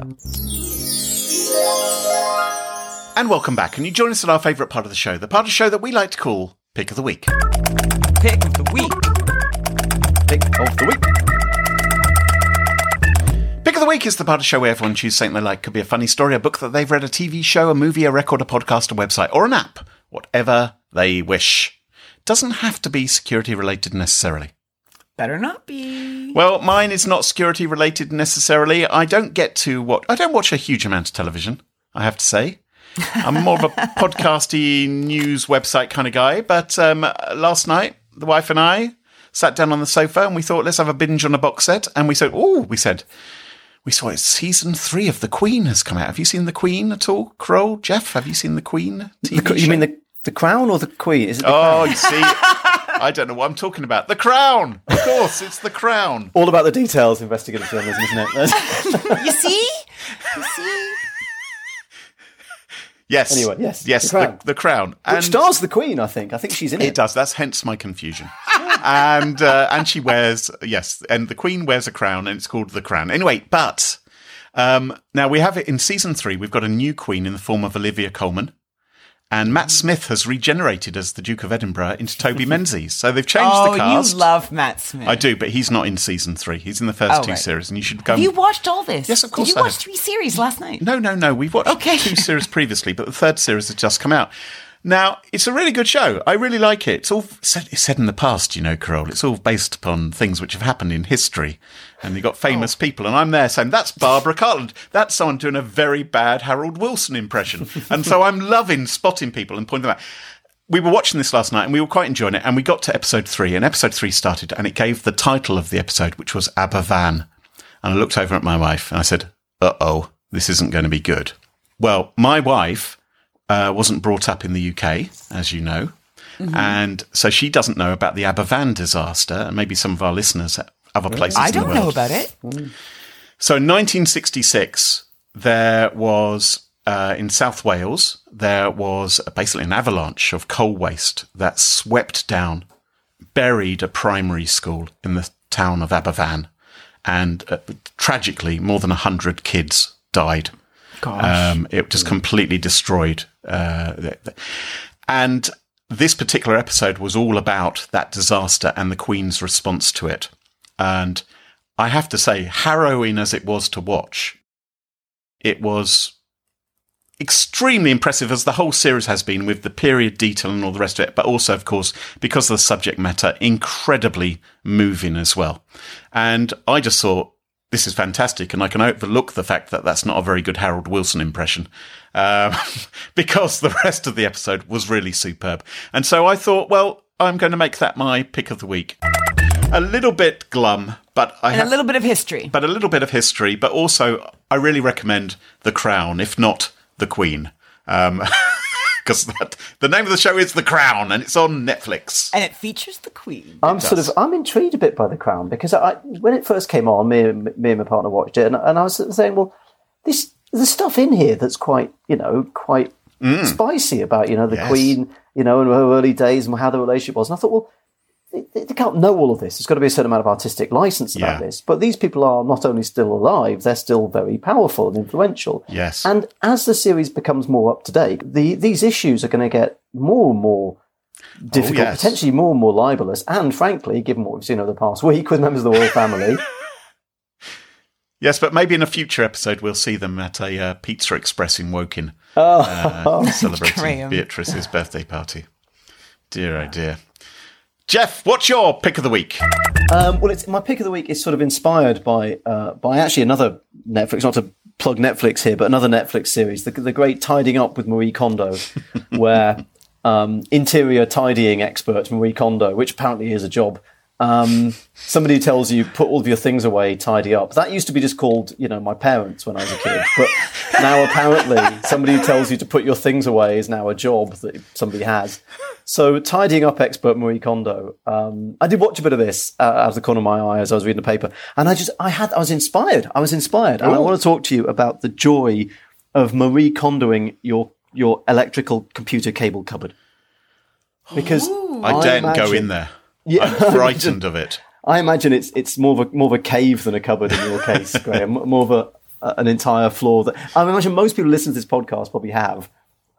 And welcome back. And you join us at our favourite part of the show, the part of the show that we like to call Pick of the Week. Pick of the week. Pick of the week. Pick of the Week is the part of the show where everyone chooses something they like. Could be a funny story, a book that they've read, a TV show, a movie, a record, a podcast, a website, or an app. Whatever they wish. Doesn't have to be security related necessarily. Better not be. Well, mine is not security related necessarily. I don't get to what I don't watch a huge amount of television, I have to say. I'm more of a podcasty news website kind of guy. But um, last night, the wife and I sat down on the sofa and we thought, let's have a binge on a box set. And we said, oh, we said, we saw it. Season three of The Queen has come out. Have you seen The Queen at all, Carole? Geoff, have you seen The Queen? TV cr- you show? mean the the crown or the queen? Is it the Oh, you see, *laughs* I don't know what I'm talking about. The Crown, of course, it's The Crown. all about the details? Investigative journalism, isn't it? *laughs* You see? You see? Yes. Anyway, yes, Yes, The the, Crown. the, crown. Which stars the queen? I think. I think she's in it. It does. That's hence my confusion. *laughs* and uh, and she wears yes, and the queen wears a crown, and it's called the crown. Anyway, but um, now we have it in season three. We've got a new queen in the form of Olivia Colman, and Matt Smith has regenerated as the Duke of Edinburgh into Toby *laughs* Menzies. So they've changed Oh, the cast. you love Matt Smith. I do, but he's not in season three. He's in the first Oh, two right. series, and you should go. Have you watched all this? Yes, of course Did I you watch have. three series last night? No, no, no. We've watched Okay. two series *laughs* previously, but the third series has just come out. Now, it's a really good show. I really like it. It's all said, it's said in the past, you know, Carole. It's all based upon things which have happened in history. And you've got famous people. And I'm there saying, that's Barbara Cartland. That's someone doing a very bad Harold Wilson impression. *laughs* and so I'm loving spotting people and pointing them out. we were watching this last night and we were quite enjoying it. And we got to episode three, and episode three started, and it gave the title of the episode, which was Aberfan. And I looked over at my wife and I said, "Uh oh, this isn't going to be good." Well, my wife uh, wasn't brought up in the UK, as you know, and so she doesn't know about the Aberfan disaster, and maybe some of our listeners, at other places. I in the don't know about it. So in 1966, there was uh, in South Wales there was basically an avalanche of coal waste that swept down, buried a primary school in the town of Aberfan, and uh, tragically, more than hundred kids died. Um, it just completely destroyed. Uh, and this particular episode was all about that disaster and the Queen's response to it. And I have to say, harrowing as it was to watch, it was extremely impressive as the whole series has been with the period detail and all the rest of it, but also, of course, because of the subject matter, incredibly moving as well. And I just thought, this is fantastic, and I can overlook the fact that that's not a very good Harold Wilson impression, um, *laughs* because the rest of the episode was really superb. And so I thought, well, I'm going to make that my pick of the week. A little bit glum, but I And have a little bit of history. but a little bit of history. But also, I really recommend The Crown, if not The Queen, *laughs* *laughs* because that the name of the show is The Crown, and it's on Netflix. And it features the Queen. I'm sort of I'm intrigued a bit by the Crown because I when it first came on, me and me and my partner watched it, and, and I was sort of saying, well, this there's stuff in here that's quite you know quite mm. spicy about you know the Yes. Queen, you know, and her early days and how the relationship was, and I thought, well. They, they can't know all of this. There's got to be a certain amount of artistic license about Yeah. this. But these people are not only still alive, they're still very powerful and influential. Yes. And as the series becomes more up to date, the, these issues are going to get more and more difficult, yes. potentially more and more libelous, and frankly, given what we've seen over the past week with members of the royal family, *laughs* Yes, but maybe in a future episode we'll see them at a uh, Pizza Express in Woking, Oh. uh, *laughs* celebrating Graham. Beatrice's birthday party. Dear, oh dear. Geoff, what's your pick of the week? um, well, it's, my pick of the week is sort of inspired by uh, by actually another Netflix, not to plug Netflix here, but another Netflix series, the, the great Tidying Up with Marie Kondo, *laughs* where um, interior tidying expert Marie Kondo, which apparently is a job. Um, somebody who tells you put all of your things away, tidy up. That used to be just called, you know, my parents when I was a kid. But now apparently somebody who tells you to put your things away is now a job that somebody has. So tidying up expert Marie Kondo. Um, I did watch a bit of this uh, out of the corner of my eye as I was reading the paper, and I just I had I was inspired. I was inspired, and I want to talk to you about the joy of Marie Kondoing your your electrical computer cable cupboard. Because I, daren't go imagine- in there. Yeah. I'm frightened of it. *laughs* I imagine it's it's more of a more of a cave than a cupboard in your case, *laughs* Graham. More of a, an entire floor. That I imagine most people listening to this podcast probably have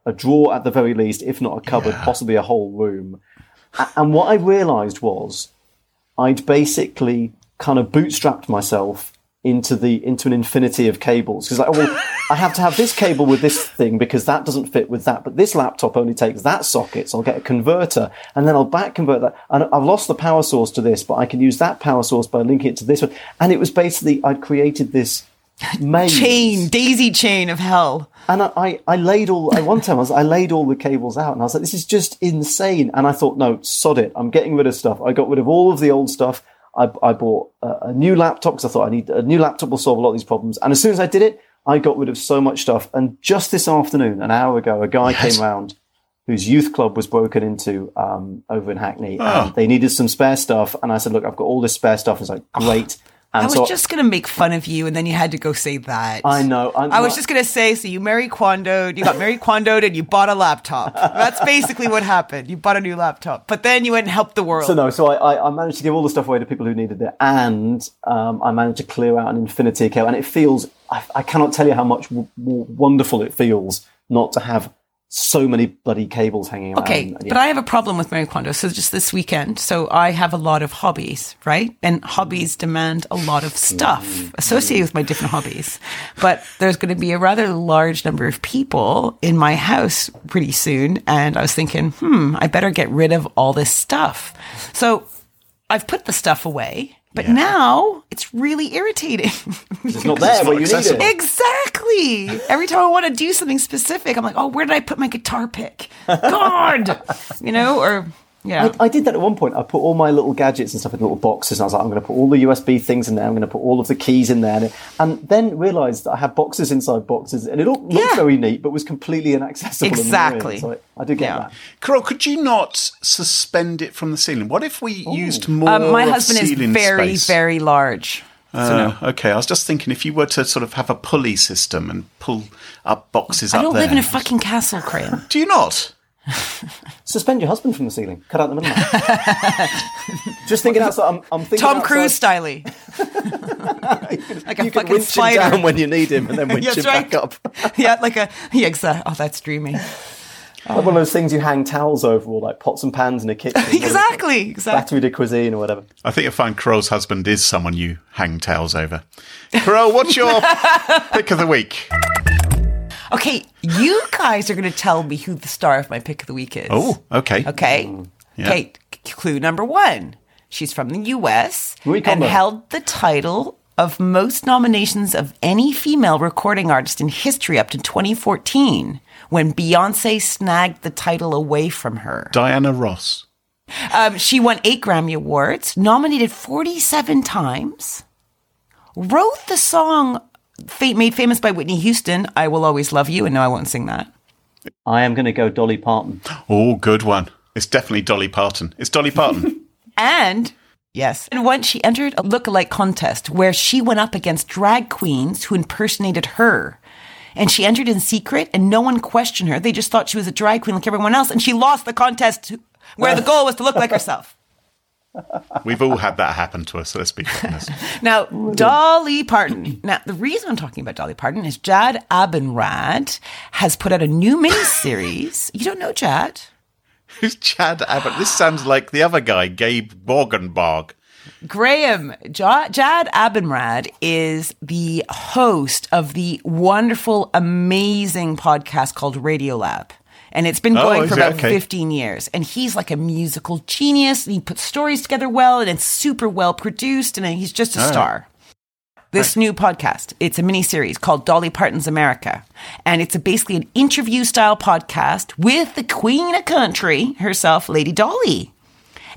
a drawer at the very least, if not a cupboard, possibly a whole room. And what I realised was I'd basically kind of bootstrapped myself into the into an infinity of cables because like oh, well I have to have this cable with this thing because that doesn't fit with that but this laptop only takes that socket so I'll get a converter and then I'll back convert that and I've lost the power source to this but I can use that power source by linking it to this one and it was basically I'd created this *laughs* maze Chain, daisy chain of hell. and I, I, I laid all, I one time I, was, I laid all the cables out and I was like, this is just insane. And I thought, no, sod it. I'm getting rid of stuff. I got rid of all of the old stuff. I, I bought a, a new laptop because I thought I need a new laptop will solve a lot of these problems. And as soon as I did it, I got rid of so much stuff. And just this afternoon, an hour ago, a guy Yes. came round whose youth club was broken into um, over in Hackney. Oh. And they needed some spare stuff. And I said, look, I've got all this spare stuff. It's like, great. And I was so just going to make fun of you, and then you had to go say that. I know. I'm I was not- just going to say, so you Marie Kondoed, you got married Kondoed, and you bought a laptop. That's basically what happened. You bought a new laptop, but then you went and helped the world. So no, so I, I, I managed to give all the stuff away to people who needed it, and um, I managed to clear out an infinity account, and it feels I, I cannot tell you how much w- w- wonderful it feels not to have so many bloody cables hanging around. Okay, And, but. I have a problem with Marie Kondo. So just this weekend, so I have a lot of hobbies, right? And hobbies demand a lot of stuff associated with my different hobbies. But there's going to be a rather large number of people in my house pretty soon, and I was thinking, hmm, I better get rid of all this stuff. So I've put the stuff away, but now it's really irritating. *laughs* It's not there it's where not you need it. exactly. Every time I want to do something specific, I'm like, oh, where did I put my guitar pick? God, *laughs* you know, or yeah. I, I did that at one point. I put all my little gadgets and stuff in little boxes, and I was like, I'm going to put all the USB things in there. I'm going to put all of the keys in there, and, and then realised that I had boxes inside boxes, and it all looked Yeah. very neat, but was completely inaccessible. Exactly. So I, I do get Yeah. that. Carole, could you not suspend it from the ceiling? What if we used more Um, my of husband is very, space? very large. So no. Uh, okay, I was just thinking if you were to sort of have a pulley system and pull up boxes I up don't there. live in a fucking castle, Graham. Do you not? *laughs* Suspend your husband from the ceiling. Cut out the middleman. *laughs* Just thinking outside. I'm, I'm thinking Tom outside. Cruise styly. *laughs* like a You can fucking winch him spider. down when you need him, and then winch That's him right. back up. yeah, like a yeah, exactly. Oh, that's dreamy. Like one of those things you hang towels over, or like pots and pans in a kitchen. exactly, exactly. Batterie de cuisine or whatever. I think you'll find Carole's husband is someone you hang towels over. Carol, what's your pick of the week? Okay, you guys are going to tell me who the star of my pick of the week is. Oh, okay. Okay. Yeah. Okay. Clue number one. She's from the US Marie and Kondo. held the title of most nominations of any female recording artist in history up to 2014 when Beyonce snagged the title away from her. Diana Ross. Um, she won eight Grammy Awards, nominated 47 times, wrote the song fa- made famous by Whitney Houston, I Will Always Love You, and no, I won't sing that. I am going to go Dolly Parton. Oh, good one. It's definitely Dolly Parton. It's Dolly Parton. *laughs* And yes, and once she entered a look-alike contest where she went up against drag queens who impersonated her. And she entered in secret and no one questioned her. They just thought she was a drag queen like everyone else. And she lost the contest where the *laughs* goal was to look like herself. We've all had that happen to us, let's be honest. *laughs* Now, Dolly Parton. Now, the reason I'm talking about Dolly Parton is Jad Abumrad has put out a new miniseries. You don't know Jad? Who's Chad Abbott? This sounds like the other guy, Gabe Morgenbog. Graham, Ja- Jad Abumrad is the host of the wonderful, amazing podcast called Radiolab. And it's been Oh, going is for about Okay. 15 years. And he's like a musical genius. And he puts stories together well and it's super well produced. And he's just a star. This new podcast, it's a mini series called Dolly Parton's America. And it's a, basically an interview style podcast with the queen of country herself, Lady Dolly.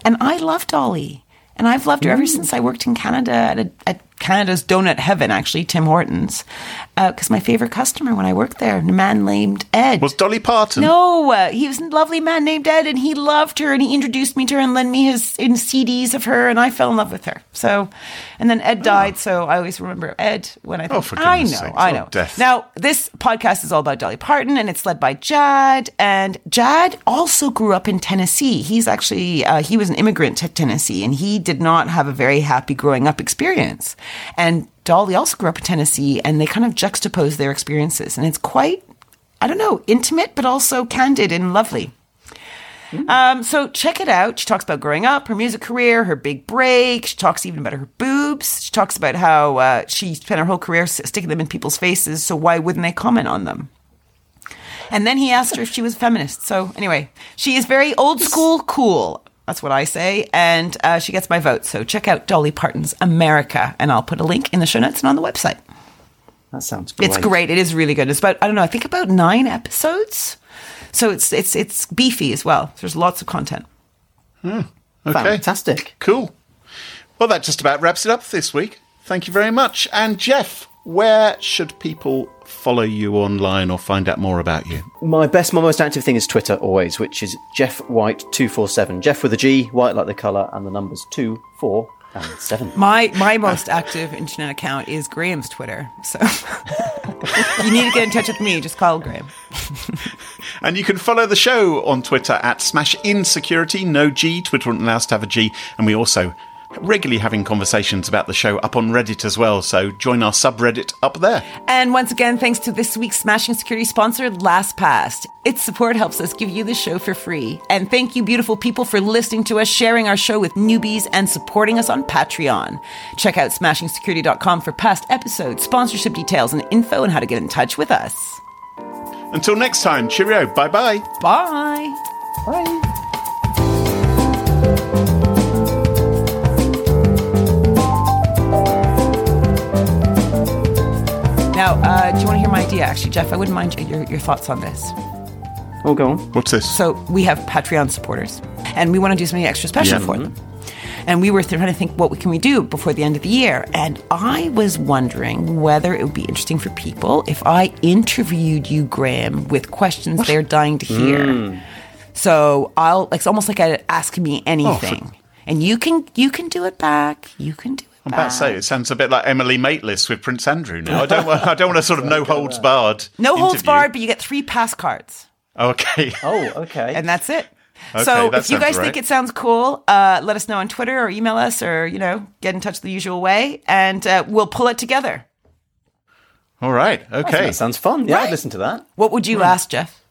And I love Dolly. And I've loved her ever since I worked in Canada at, a, at Canada's Donut Heaven, actually, Tim Hortons. Because my favorite customer when I worked there, a man named Ed. Was Dolly Parton? No, uh, he was a lovely man named Ed, and he loved her, and he introduced me to her and lent me his in CDs of her, and I fell in love with her. So, and then Ed died, so I always remember Ed when I. Think, Oh, for I know, sakes, I oh, know. death. Now, this podcast is all about Dolly Parton, and it's led by Jad, and Jad also grew up in Tennessee. He's actually uh, he was an immigrant to Tennessee, and he did not have a very happy growing up experience, and. Dolly also grew up in Tennessee, and they kind of juxtapose their experiences, and it's quite I don't know, intimate, but also candid and lovely. Um, so check it out. She talks about growing up, her music career, her big break. She talks even about her boobs. She talks about how uh, she spent her whole career sticking them in people's faces. So why wouldn't they comment on them? And then he asked her if she was a feminist. So anyway, she is very old school, cool. That's what I say. And uh, she gets my vote. So check out Dolly Parton's America, and I'll put a link in the show notes and on the website. That sounds great. It's great. It is really good. It's about I don't know. I think about nine episodes. So it's it's it's beefy as well. There's lots of content. Okay. Fantastic. Cool. Well, that just about wraps it up this week. Thank you very much. And Geoff, where should people follow you online or find out more about you? My best, my most active thing is Twitter always, which is Geoff White two four seven. Geoff with a G, white like the colour, and the numbers two, four, and seven. My my most active internet account is Graham's Twitter. So *laughs* you need to get in touch with me. Just call Graham. *laughs* And you can follow the show on Twitter at Smash Insecurity, no G. Twitter wouldn't allow us to have a G. And we also regularly having conversations about the show up on Reddit as well. So join our subreddit up there. And once again, thanks to this week's Smashing Security sponsor, LastPass. Its support helps us give you the show for free. And thank you, beautiful people, for listening to us, sharing our show with newbies, and supporting us on Patreon. Check out smashingsecurity.com for past episodes, sponsorship details, and info on how to get in touch with us. Until next time, cheerio. Bye bye. Bye. Bye. Now, uh, do you want to hear my idea? Actually, Geoff, I wouldn't mind your, your thoughts on this. Oh, go on. What's this? So we have Patreon supporters, and we want to do something extra special Yeah. for them. And we were trying to think what can we do before the end of the year. And I was wondering whether it would be interesting for people if I interviewed you, Graham, with questions they're dying to hear. So I'll like it's almost like a ask me anything, and you can you can do it back. You can do it. I'm back. about to say it sounds a bit like Emily Maitlis with Prince Andrew. Now I don't want. I don't want a sort of *laughs* no holds barred. no holds barred, but you get three pass cards. Okay. *laughs* Oh, okay. and that's it. Okay, so that if you guys right. think it sounds cool, uh, let us know on Twitter or email us or you know get in touch the usual way, and uh, we'll pull it together. All right. Okay. that sounds fun. Yeah, Right. I'd listen to that. What would you ask, Geoff?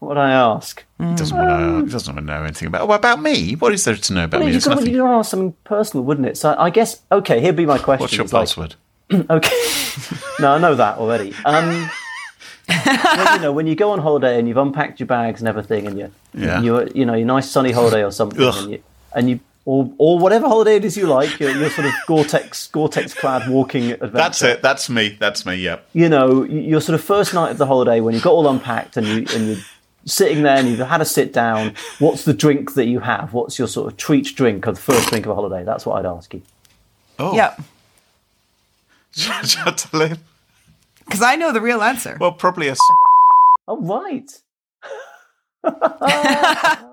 What would I ask? doesn't want to. Doesn't want to know anything about. About me? What is there to know about me? you There's could nothing. you ask something personal, wouldn't it? So I guess okay. Here'd be my question. What's your It's like- password? *clears throat* Okay. *laughs* no, I know that already. Um, well, you know, when you go on holiday and you've unpacked your bags and everything, and you, Yeah. you're, you know, your nice sunny holiday or something, Ugh. and you, and you, or, or whatever holiday it is you like, you're, you're sort of Gore-Tex, Gore-Tex clad walking adventure. That's it. That's me. That's me. Yep. You know, y- your sort of first night of the holiday when you've got all unpacked and you and you're sitting there and you've had a sit down. What's the drink that you have? What's your sort of treat drink or the first drink of a holiday? That's what I'd ask you. Oh. Yeah, Shall I tell him? because I know the real answer. Well, probably a. s- Oh right. *laughs* *laughs*